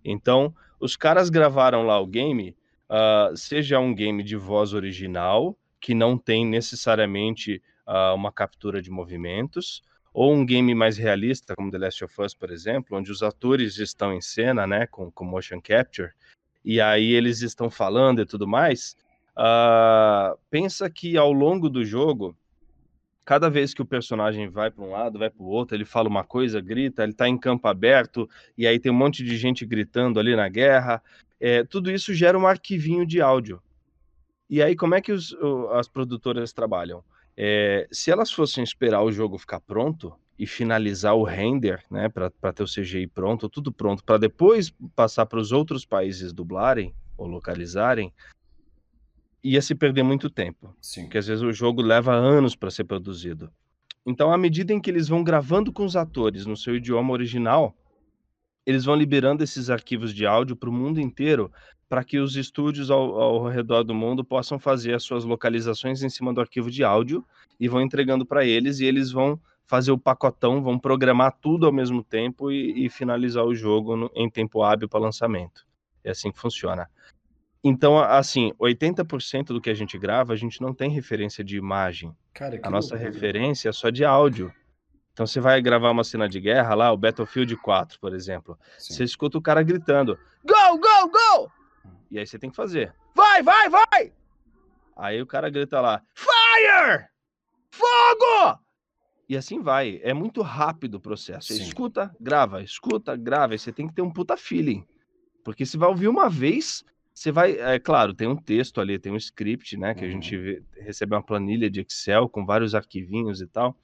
Então, os caras gravaram lá o game, uh, seja um game de voz original, que não tem necessariamente uh, uma captura de movimentos, ou um game mais realista, como The Last of Us, por exemplo, onde os atores estão em cena, né, com, com motion capture, e aí eles estão falando e tudo mais. Uh, pensa que ao longo do jogo, cada vez que o personagem vai para um lado, vai para o outro, ele fala uma coisa, grita, ele está em campo aberto, e aí tem um monte de gente gritando ali na guerra. É, tudo isso gera um arquivinho de áudio. E aí, como é que os, as produtoras trabalham? É, se elas fossem esperar o jogo ficar pronto e finalizar o render, né, para ter o CGI pronto, tudo pronto, para depois passar para os outros países dublarem ou localizarem, ia se perder muito tempo. Sim. Porque às vezes o jogo leva anos para ser produzido. Então, à medida em que eles vão gravando com os atores no seu idioma original, eles vão liberando esses arquivos de áudio para o mundo inteiro para que os estúdios ao, ao, redor do mundo possam fazer as suas localizações em cima do arquivo de áudio e vão entregando para eles e eles vão fazer o pacotão, vão programar tudo ao mesmo tempo e, e finalizar o jogo no, em tempo hábil para lançamento. É assim que funciona. Então, assim, 80% do que a gente grava, a gente não tem referência de imagem. Cara, a nossa loucura. referência é só de áudio. Então você vai gravar uma cena de guerra lá, o Battlefield 4, por exemplo. Sim. Você escuta o cara gritando: Go, go, go! E aí você tem que fazer. Vai, vai, vai! Aí o cara grita lá: Fire! Fogo! E assim vai. É muito rápido o processo. Você escuta, grava, escuta, grava. E você tem que ter um puta feeling. Porque você vai ouvir uma vez, você vai. É claro, tem um texto ali, tem um script, né? Que uhum. a gente uhum. vê, recebe uma planilha de Excel com vários arquivinhos e tal.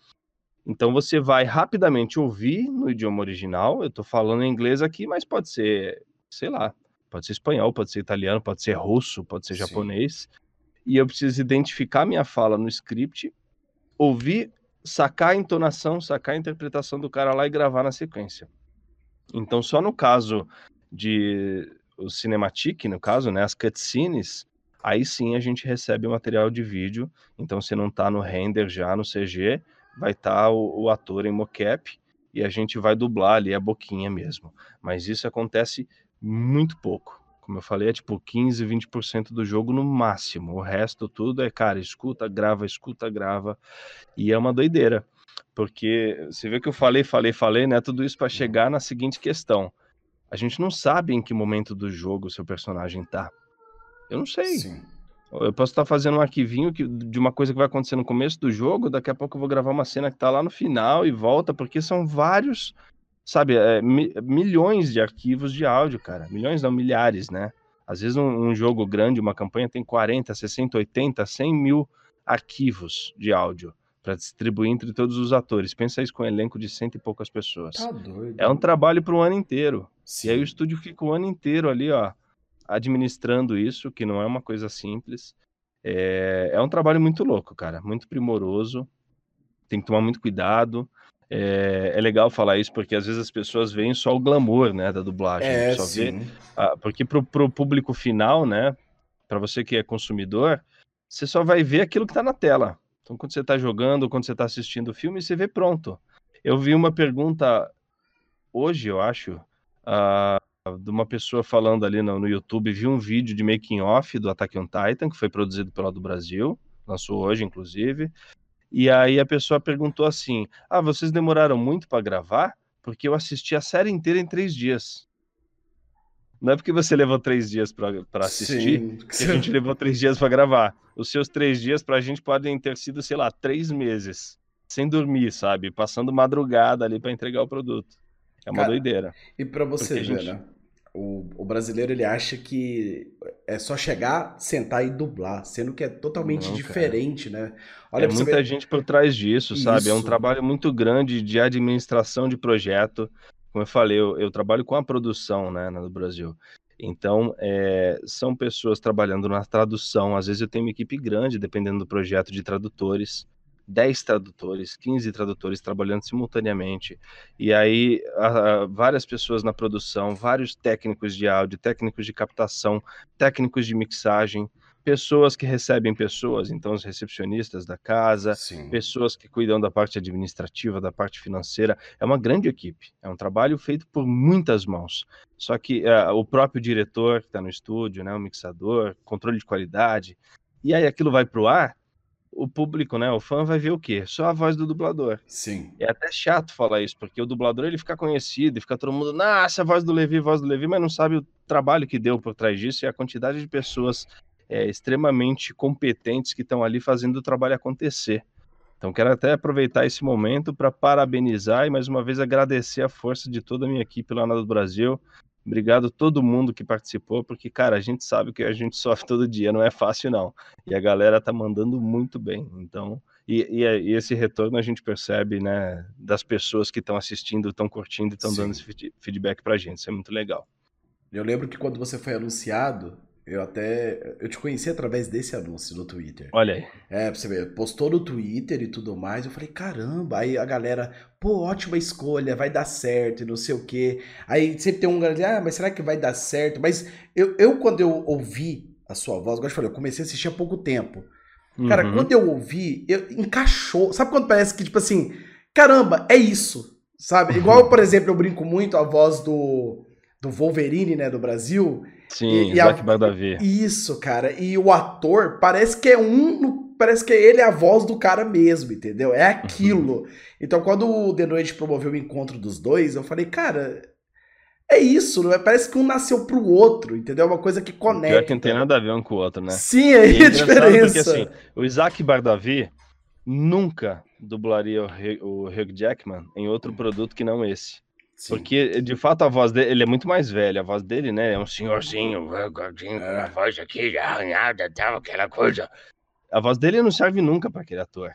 Então você vai rapidamente ouvir no idioma original. Eu estou falando em inglês aqui, mas pode ser, sei lá, Pode ser espanhol, pode ser italiano, pode ser russo, pode ser Sim. japonês. E eu preciso identificar minha fala no script, ouvir, sacar a entonação, sacar a interpretação do cara lá e gravar na sequência. Então, só no caso de o cinematic, no caso, né, as cutscenes, aí sim a gente recebe o material de vídeo. Então, se não está no render já no CG, vai estar tá o, o ator em mocap e a gente vai dublar ali a boquinha mesmo. Mas isso acontece muito pouco. Como eu falei, é tipo 15, 20% do jogo no máximo. O resto tudo é, cara, escuta, grava, escuta, grava. E é uma doideira. Porque você vê que eu falei, falei, falei, né? Tudo isso para chegar na seguinte questão. A gente não sabe em que momento do jogo o seu personagem tá. Eu não sei. Sim. Eu posso estar fazendo um arquivinho que, de uma coisa que vai acontecer no começo do jogo, daqui a pouco eu vou gravar uma cena que tá lá no final e volta, porque são vários sabe, é, mi milhões de arquivos de áudio, cara. Milhões não, milhares, né? Às vezes um, um, jogo grande, uma campanha tem 40, 60, 80, 100 mil arquivos de áudio para distribuir entre todos os atores. Pensa isso com um elenco de cento e poucas pessoas. Tá doido. É um trabalho para um ano inteiro. Sim. E aí o estúdio fica o ano inteiro ali, ó, administrando isso, que não é uma coisa simples. É, é um trabalho muito louco, cara, muito primoroso. Tem que tomar muito cuidado. É, é, legal falar isso porque às vezes as pessoas veem só o glamour, né, da dublagem. É, só sim. Vê, ah, porque pro, pro público final, né, para você que é consumidor, você só vai ver aquilo que tá na tela. Então, quando você tá jogando, quando você tá assistindo o filme, você vê pronto. Eu vi uma pergunta hoje, eu acho, uh, de uma pessoa falando ali no, no YouTube, vi um vídeo de making off do Attack on Titan, que foi produzido pela do Brasil, lançou hoje, inclusive. E aí a pessoa perguntou assim: Ah, vocês demoraram muito para gravar? Porque eu assisti a série inteira em três dias. Não é porque você levou três dias para assistir Sim. que a gente levou três dias para gravar. Os seus três dias para a gente podem ter sido, sei lá, três meses sem dormir, sabe? Passando madrugada ali para entregar o produto. É uma Cara, doideira. E para você ver, gente... né? O, o, brasileiro ele acha que é só chegar, sentar e dublar, sendo que é totalmente Não, diferente, né? Olha é muita ver... gente por trás disso, Isso. sabe? É um trabalho muito grande de administração de projeto. Como eu falei, eu, eu trabalho com a produção, né, no Brasil. Então, é, são pessoas trabalhando na tradução. Às vezes eu tenho uma equipe grande, dependendo do projeto, de tradutores. 10 tradutores, 15 tradutores trabalhando simultaneamente, e aí a, a, várias pessoas na produção, vários técnicos de áudio, técnicos de captação, técnicos de mixagem, pessoas que recebem pessoas, então os recepcionistas da casa, Sim. pessoas que cuidam da parte administrativa, da parte financeira. É uma grande equipe, é um trabalho feito por muitas mãos. Só que uh, o próprio diretor que está no estúdio, né, o mixador, controle de qualidade, e aí aquilo vai para o ar, o público, né, o fã vai ver o quê? Só a voz do dublador. Sim. É até chato falar isso, porque o dublador ele fica conhecido e fica todo mundo, nossa, a voz do Levi, voz do Levi, mas não sabe o trabalho que deu por trás disso e a quantidade de pessoas é, extremamente competentes que estão ali fazendo o trabalho acontecer. Então, quero até aproveitar esse momento para parabenizar e mais uma vez agradecer a força de toda a minha equipe lá no Brasil. Obrigado a todo mundo que participou, porque, cara, a gente sabe que a gente sofre todo dia, não é fácil, não. E a galera tá mandando muito bem. Então, e, e, e esse retorno a gente percebe, né, das pessoas que estão assistindo, estão curtindo e estão dando esse feedback pra gente. Isso é muito legal. Eu lembro que quando você foi anunciado, eu até. Eu te conheci através desse anúncio no Twitter. Olha aí. É, pra você ver, postou no Twitter e tudo mais. Eu falei, caramba. Aí a galera, pô, ótima escolha, vai dar certo e não sei o quê. Aí sempre tem um galera, ah, mas será que vai dar certo? Mas eu, eu quando eu ouvi a sua voz, eu falei, eu comecei a assistir há pouco tempo. Cara, uhum. quando eu ouvi, eu, encaixou. Sabe quando parece que, tipo assim, caramba, é isso. Sabe? Igual, por exemplo, eu brinco muito a voz do, do Wolverine, né, do Brasil. Sim, e, Zac Badavi. Isso, cara. E o ator parece que é um. Parece que ele é a voz do cara mesmo, entendeu? É aquilo. Uhum. Então, quando o The Noite promoveu o encontro dos dois, eu falei, cara, é isso, não é? Parece que um nasceu pro outro, entendeu? É uma coisa que conecta. Pior que não tem nada a ver um com o outro, né? Sim, é, é a diferença. Porque, assim, o Isaac Bardavi nunca dublaria o Hugh Jackman em outro produto que não esse. Sim. Porque, de fato, a voz dele, ele é muito mais velho. A voz dele, né, é um senhorzinho, gordinho, a voz aqui arranhada, tal, aquela coisa. A voz dele não serve nunca para aquele ator.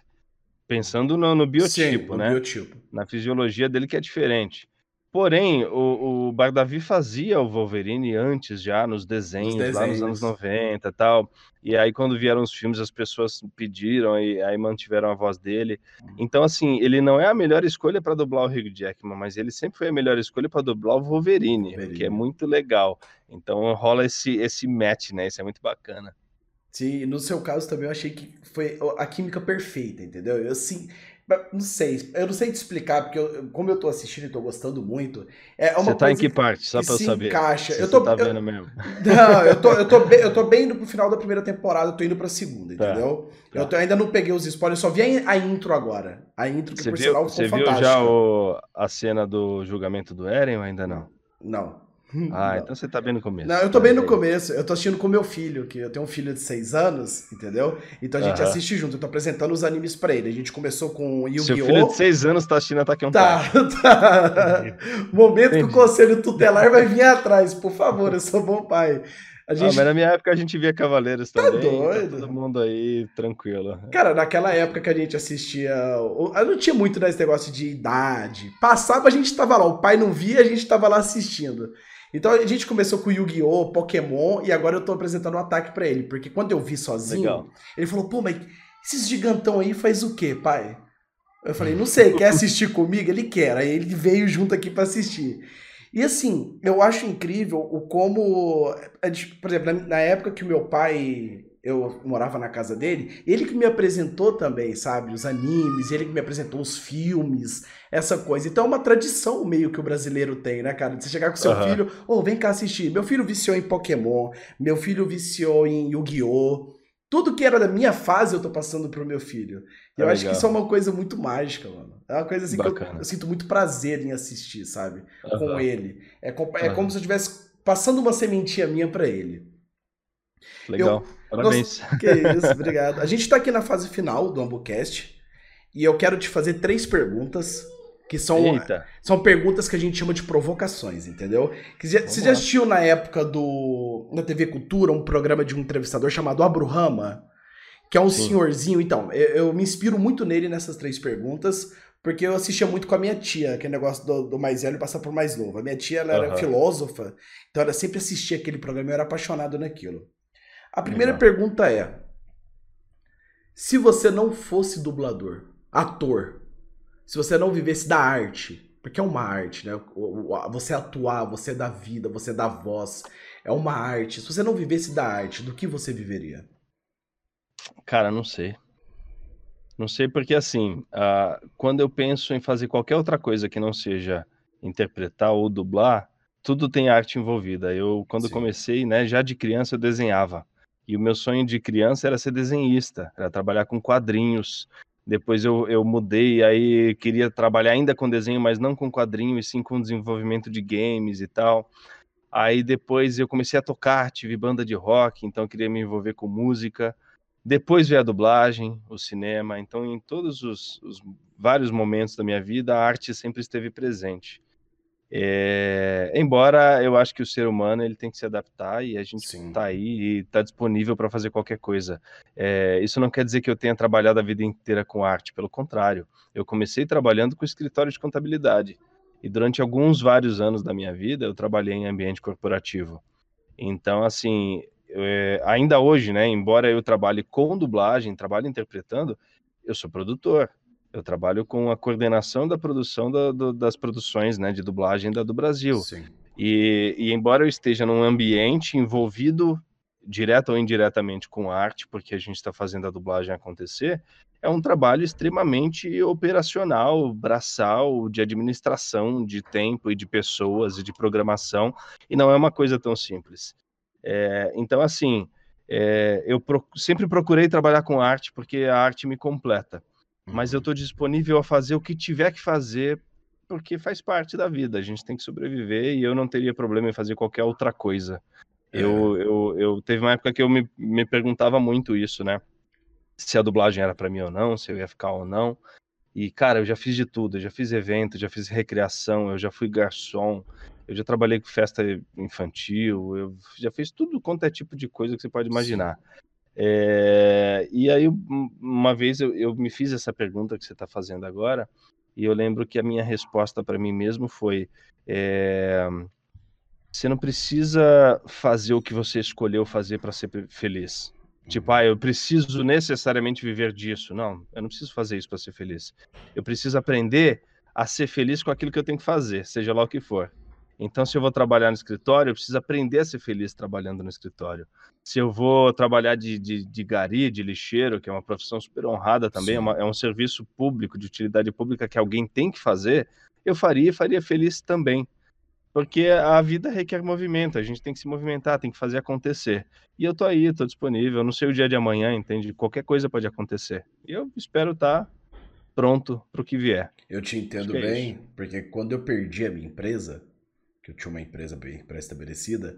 Pensando no, no biotipo, Sim, no né? Biotipo. Na fisiologia dele que é diferente. Porém, o, o Bardavi fazia o Wolverine antes já, nos desenhos, desenhos, lá nos anos 90 e tal. E aí, quando vieram os filmes, as pessoas pediram e aí mantiveram a voz dele. Hum. Então, assim, ele não é a melhor escolha para dublar o Hugh Jackman, mas ele sempre foi a melhor escolha para dublar o Wolverine, Wolverine, que é muito legal. Então, rola esse, esse match, né? Isso é muito bacana. Sim, no seu caso também eu achei que foi a química perfeita, entendeu? Eu sim, não sei, eu não sei te explicar, porque eu, como eu tô assistindo e tô gostando muito. É uma Você tá em que parte? Só pra eu saber. Encaixa. Se eu tô, tá vendo eu, mesmo. Não, eu tô, eu, tô bem, eu tô bem indo pro final da primeira temporada, eu tô indo pra segunda, tá. entendeu? Tá. Eu tô, ainda não peguei os spoilers, só vi a, a intro agora. A intro que, você por viu, sinal, Você viu já o, a cena do julgamento do Eren ou ainda não? Não. Ah, então você tá bem no começo. Não, eu tô bem no começo. Eu tô assistindo com meu filho, que eu tenho um filho de 6 anos, entendeu? Então a gente assiste junto. Eu tô apresentando os animes pra ele. A gente começou com Yu-Gi-Oh! Seu filho de 6 anos tá assistindo Attack on Tá, tá. Momento Entendi. que o conselho tutelar vai vir atrás. Por favor, eu sou bom pai. A gente... Ah, mas na minha época a gente via Cavaleiros tá também. Tá doido. Tá todo mundo aí tranquilo. Cara, naquela época que a gente assistia. Não tinha muito desse negócio de idade. Passava, a gente tava lá. O pai não via, a gente tava lá assistindo. Então a gente começou com Yu-Gi-Oh!, Pokémon, e agora eu tô apresentando o um ataque para ele. Porque quando eu vi sozinho, Legal. ele falou, pô, mas esses gigantão aí faz o quê, pai? Eu falei, não sei, quer assistir comigo? Ele quer. Aí ele veio junto aqui para assistir. E assim, eu acho incrível o como. Por exemplo, na época que o meu pai eu morava na casa dele, ele que me apresentou também, sabe, os animes, ele que me apresentou os filmes, essa coisa. Então é uma tradição meio que o brasileiro tem, né, cara? De você chegar com seu uhum. filho, ô, oh, vem cá assistir. Meu filho viciou em Pokémon, meu filho viciou em Yu-Gi-Oh! Tudo que era da minha fase eu tô passando pro meu filho. E é eu legal. acho que isso é uma coisa muito mágica, mano. É uma coisa assim Bacana. que eu, eu, sinto muito prazer em assistir, sabe? Uhum. Com ele. É, com, é uhum. como se eu estivesse passando uma sementinha minha para ele. Legal. Eu, Parabéns. Que isso, obrigado. A gente está aqui na fase final do AmboCast e eu quero te fazer três perguntas que são, são perguntas que a gente chama de provocações, entendeu? Que, você já assistiu na época do na TV Cultura um programa de um entrevistador chamado Abruhama, que é um Sim. senhorzinho. Então, eu, eu, me inspiro muito nele nessas três perguntas, porque eu assistia muito com a minha tia, que é negócio do, do mais velho passar por mais novo. A minha tia ela era filósofa, então ela sempre assistia aquele programa e eu era apaixonado naquilo. A primeira Legal. pergunta é: Se você não fosse dublador, ator, se você não vivesse da arte, porque é uma arte, né? Você atuar, você dá vida, você dá voz, é uma arte. Se você não vivesse da arte, do que você viveria? Cara, não sei. Não sei porque assim, uh, quando eu penso em fazer qualquer outra coisa que não seja interpretar ou dublar, tudo tem arte envolvida. Eu, quando Sim. comecei, né, já de criança eu desenhava. E o meu sonho de criança era ser desenhista, era trabalhar com quadrinhos. Depois eu, eu mudei, aí queria trabalhar ainda com desenho, mas não com quadrinho, e sim com desenvolvimento de games e tal. Aí depois eu comecei a tocar, tive banda de rock, então queria me envolver com música. Depois veio a dublagem, o cinema. Então, em todos os, os vários momentos da minha vida, a arte sempre esteve presente. É, embora eu acho que o ser humano ele tem que se adaptar e a gente está aí e está disponível para fazer qualquer coisa. É, isso não quer dizer que eu tenha trabalhado a vida inteira com arte, pelo contrário. Eu comecei trabalhando com escritório de contabilidade e durante alguns vários anos da minha vida eu trabalhei em ambiente corporativo. Então, assim, é, ainda hoje, né, embora eu trabalhe com dublagem, trabalhe interpretando, eu sou produtor. Eu trabalho com a coordenação da produção da, do, das produções né, de dublagem da, do Brasil. Sim. E, e embora eu esteja num ambiente envolvido direto ou indiretamente com arte, porque a gente está fazendo a dublagem acontecer, é um trabalho extremamente operacional, braçal, de administração de tempo e de pessoas e de programação, e não é uma coisa tão simples. É, então, assim, é, eu pro, sempre procurei trabalhar com arte porque a arte me completa mas eu estou disponível a fazer o que tiver que fazer, porque faz parte da vida, a gente tem que sobreviver e eu não teria problema em fazer qualquer outra coisa. É. Eu, eu, eu teve uma época que eu me, me perguntava muito isso, né? Se a dublagem era para mim ou não, se eu ia ficar ou não. E, cara, eu já fiz de tudo, eu já fiz evento, já fiz recreação, eu já fui garçom, eu já trabalhei com festa infantil, eu já fiz tudo quanto é tipo de coisa que você pode imaginar. Sim. É, e aí, uma vez eu, eu, me fiz essa pergunta que você está fazendo agora, e eu lembro que a minha resposta para mim mesmo foi: é, você não precisa fazer o que você escolheu fazer para ser feliz. Tipo, ah, eu preciso necessariamente viver disso. Não, eu não preciso fazer isso para ser feliz. Eu preciso aprender a ser feliz com aquilo que eu tenho que fazer, seja lá o que for. Então, se eu vou trabalhar no escritório, eu preciso aprender a ser feliz trabalhando no escritório. Se eu vou trabalhar de, de, de gari, de lixeiro, que é uma profissão super honrada também, é, uma, é, um serviço público, de utilidade pública que alguém tem que fazer, eu faria e faria feliz também. Porque a vida requer movimento, a gente tem que se movimentar, tem que fazer acontecer. E eu tô aí, tô disponível, não sei o dia de amanhã, entende? Qualquer coisa pode acontecer. E eu espero estar tá pronto para o que vier. Eu te entendo é bem, é porque quando eu perdi a minha empresa, que eu tinha uma empresa bem pré-estabelecida,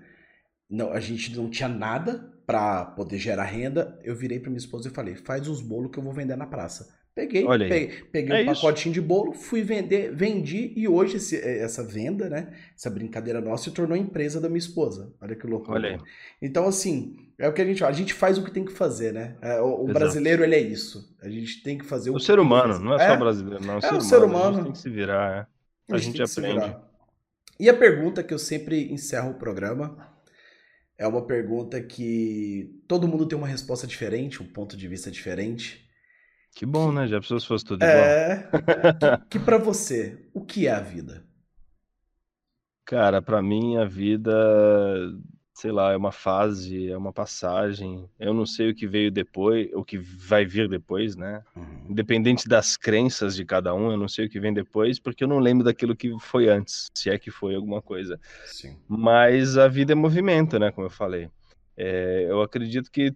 não, a gente não tinha nada para poder gerar renda. Eu virei para minha esposa e falei: faz uns bolos que eu vou vender na praça. Peguei, peguei, peguei é um pacotinho de bolo, fui vender, vendi e hoje esse, é, essa venda, né? Essa brincadeira nossa se tornou empresa da minha esposa. Olha que louco. Olha então, assim, é o que a gente A gente faz o que tem que fazer, né? É, o, o brasileiro, ele é isso. A gente tem que fazer o, o ser humano, não é, é, só brasileiro, não. O, é ser, o ser humano. A gente tem que se virar, é. A, a gente, gente aprende. E a pergunta que eu sempre encerro o programa é uma pergunta que todo mundo tem uma resposta diferente, um ponto de vista diferente. Que bom, que, né? Já pessoas fosse tudo é, igual. que, que para você, o que é a vida? Cara, para mim a vida sei lá, é uma fase, é uma passagem. Eu não sei o que veio depois, o que vai vir depois, né? Uhum. Independente das crenças de cada um, eu não sei o que vem depois, porque eu não lembro daquilo que foi antes, se é que foi alguma coisa. Sim. Mas a vida é movimento, né? Como eu falei. É, eu acredito que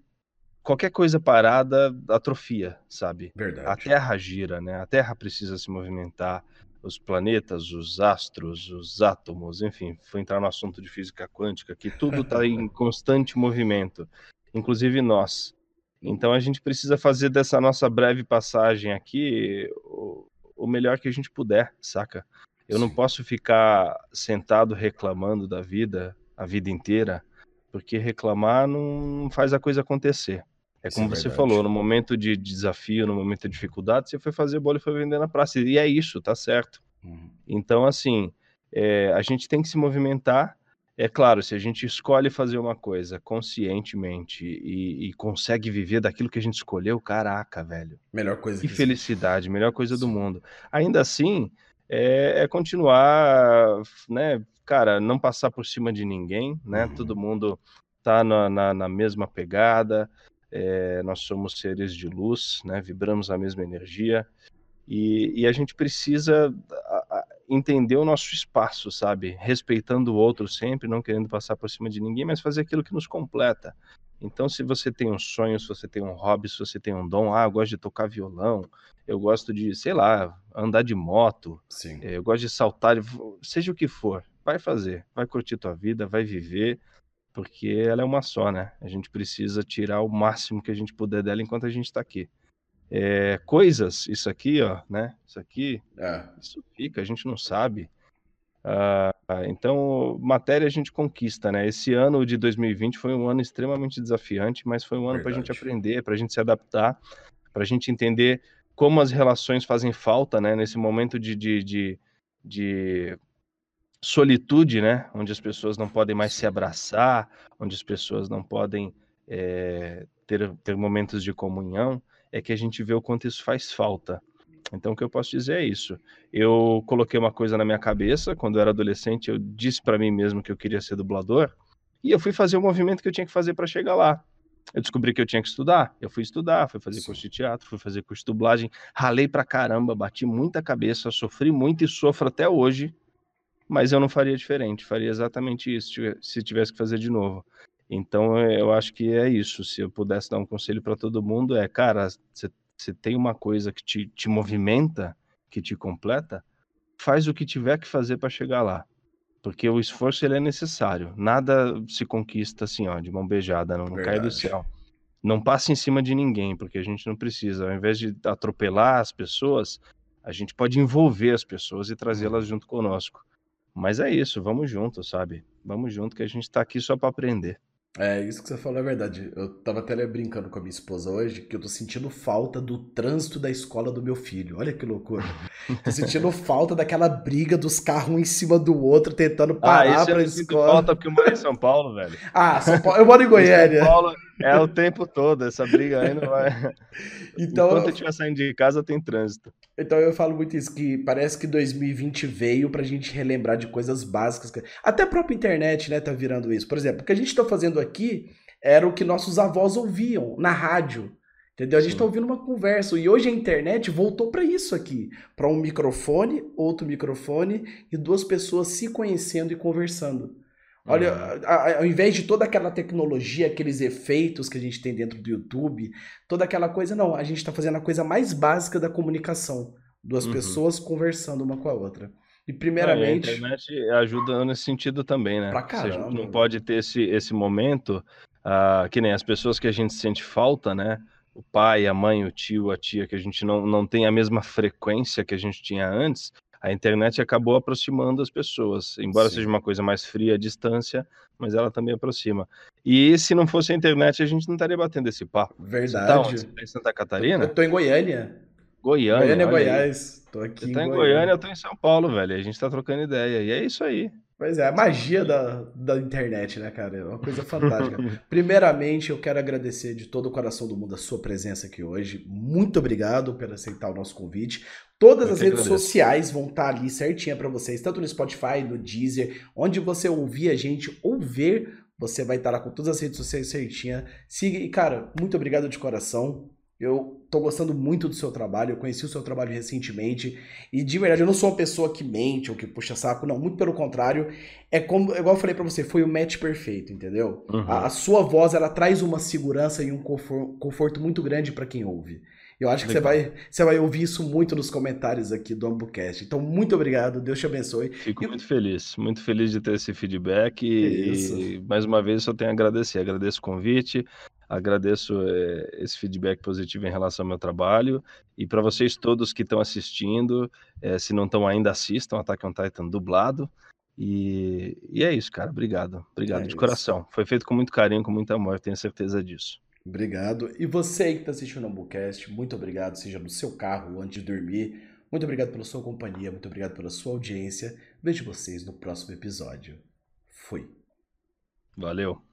qualquer coisa parada atrofia, sabe? Verdade. A Terra gira, né? A Terra precisa se movimentar os planetas, os astros, os átomos, enfim, foi entrar no assunto de física quântica, que tudo está em constante movimento, inclusive nós. Então a gente precisa fazer dessa nossa breve passagem aqui o, o melhor que a gente puder, saca? Eu Sim. não posso ficar sentado reclamando da vida a vida inteira, porque reclamar não faz a coisa acontecer. É como é você falou, no momento de desafio, no momento de dificuldade, você foi fazer bola e foi vender na praça. E é isso, tá certo. Uhum. Então, assim, é, a gente tem que se movimentar. É claro, se a gente escolhe fazer uma coisa conscientemente e, e consegue viver daquilo que a gente escolheu, caraca, velho. Melhor coisa que, que felicidade, melhor coisa Sim. do mundo. Ainda assim, é, é, continuar, né, cara, não passar por cima de ninguém, né? Uhum. Todo mundo tá na, na, na mesma pegada, é, nós somos seres de luz, né? Vibramos a mesma energia e, e a gente precisa entender o nosso espaço, sabe? Respeitando o outro sempre, não querendo passar por cima de ninguém, mas fazer aquilo que nos completa. Então, se você tem um sonho, se você tem um hobby, se você tem um dom, ah, eu gosto de tocar violão, eu gosto de, sei lá, andar de moto, Sim. Eh, eu gosto de saltar, seja o que for, vai fazer, vai curtir tua vida, vai viver, porque ela é uma só, né? A gente precisa tirar o máximo que a gente puder dela enquanto a gente está aqui. É, coisas, isso aqui, ó, né? Isso aqui, é. isso fica, a gente não sabe. Uh, então, matéria a gente conquista, né? Esse ano de 2020 foi um ano extremamente desafiante, mas foi um ano para a gente aprender, para a gente se adaptar, para a gente entender como as relações fazem falta, né? Nesse momento de, de, de, de solitude, né? Onde as pessoas não podem mais se abraçar, onde as pessoas não podem é, ter, ter momentos de comunhão é que a gente vê o quanto isso faz falta. Então, o que eu posso dizer é isso. Eu coloquei uma coisa na minha cabeça, quando eu era adolescente, eu disse para mim mesmo que eu queria ser dublador, e eu fui fazer o movimento que eu tinha que fazer para chegar lá. Eu descobri que eu tinha que estudar, eu fui estudar, fui fazer Sim. curso de teatro, fui fazer curso de dublagem, ralei pra caramba, bati muita cabeça, sofri muito e sofro até hoje, mas eu não faria diferente, faria exatamente isso se tivesse que fazer de novo. Então eu acho que é isso. Se eu pudesse dar um conselho para todo mundo, é, cara, você tem uma coisa que te, te movimenta, que te completa, faz o que tiver que fazer para chegar lá. Porque o esforço ele é necessário. Nada se conquista assim, ó, de mão beijada, não, não cai do céu. Não passe em cima de ninguém, porque a gente não precisa. Ao invés de atropelar as pessoas, a gente pode envolver as pessoas e trazê-las uhum. junto conosco. Mas é isso, vamos junto, sabe? Vamos junto que a gente está aqui só para aprender. É, isso que você falou é verdade. Eu tava até brincando com a minha esposa hoje que eu tô sentindo falta do trânsito da escola do meu filho. Olha que loucura. tô sentindo falta daquela briga dos carros um em cima do outro tentando ah, parar ah, pra eu escola. falta porque eu moro em São Paulo, velho. Ah, São Paulo. Eu moro em Goiânia. São Paulo é o tempo todo, essa briga aí não vai. Então, Enquanto eu estiver saindo de casa, tem trânsito. Então eu falo muito isso, que parece que 2020 veio pra gente relembrar de coisas básicas. Até a própria internet, né, tá virando isso. Por exemplo, o que a gente tá fazendo aqui era o que nossos avós ouviam na rádio. Entendeu? A gente Sim. tá ouvindo uma conversa. E hoje a internet voltou para isso aqui. para um microfone, outro microfone e duas pessoas se conhecendo e conversando. Olha, uhum. ao invés de toda aquela tecnologia, aqueles efeitos que a gente tem dentro do YouTube, toda aquela coisa, não. A gente está fazendo a coisa mais básica da comunicação. Duas uhum. pessoas conversando uma com a outra. E primeiramente. a internet ajuda nesse sentido também, né? Pra caramba. a gente não pode ter esse, esse momento, uh, que nem as pessoas que a gente sente falta, né? O pai, a mãe, o tio, a tia, que a gente não, não tem a mesma frequência que a gente tinha antes a internet acabou aproximando as pessoas, embora Sim. seja uma coisa mais fria à distância, mas ela também aproxima. E se não fosse a internet, a gente não estaria batendo esse papo. Verdade. Você tá, Você tá em Santa Catarina? Eu tô em Goiânia. Goiânia. Goiânia, Goiás. Tô aqui. Você tá em Goiânia. Goiânia, eu tô em São Paulo, velho. A gente tá trocando ideia. E é isso aí. Pois é, a magia da, da internet, né, cara? É uma coisa fantástica. Primeiramente, eu quero agradecer de todo o coração do mundo a sua presença aqui hoje. Muito obrigado por aceitar o nosso convite. Todas eu as redes agradeço. sociais vão estar ali certinha para vocês, tanto no Spotify, no Deezer, onde você ouvir a gente ou ver, você vai estar lá com todas as redes sociais certinha. Siga e, cara, muito obrigado de coração. Eu tô gostando muito do seu trabalho, eu conheci o seu trabalho recentemente e de verdade eu não sou uma pessoa que mente ou que puxa saco, não, muito pelo contrário. É como, igual eu falei para você, foi o match perfeito, entendeu? Uhum. A, a, sua voz ela traz uma segurança e um conforto, conforto muito grande para quem ouve. Eu acho que você vai, você vai ouvir isso muito nos comentários aqui do AmbuCast. Então, muito obrigado, Deus te abençoe. Fico e... muito feliz, muito feliz de ter esse feedback e, e mais uma vez só tenho a agradecer. Agradeço o convite, Agradeço é, esse feedback positivo em relação ao meu trabalho. E para vocês todos que estão assistindo, é, se não estão ainda, assistam Attack on Titan dublado. E, e é isso, cara. Obrigado. Obrigado é de isso. coração. Foi feito com muito carinho, com muito amor, tenho certeza disso. Obrigado. E você que está assistindo o Ambucast, muito obrigado, seja no seu carro antes de dormir. Muito obrigado pela sua companhia, muito obrigado pela sua audiência. Vejo vocês no próximo episódio. Fui. Valeu.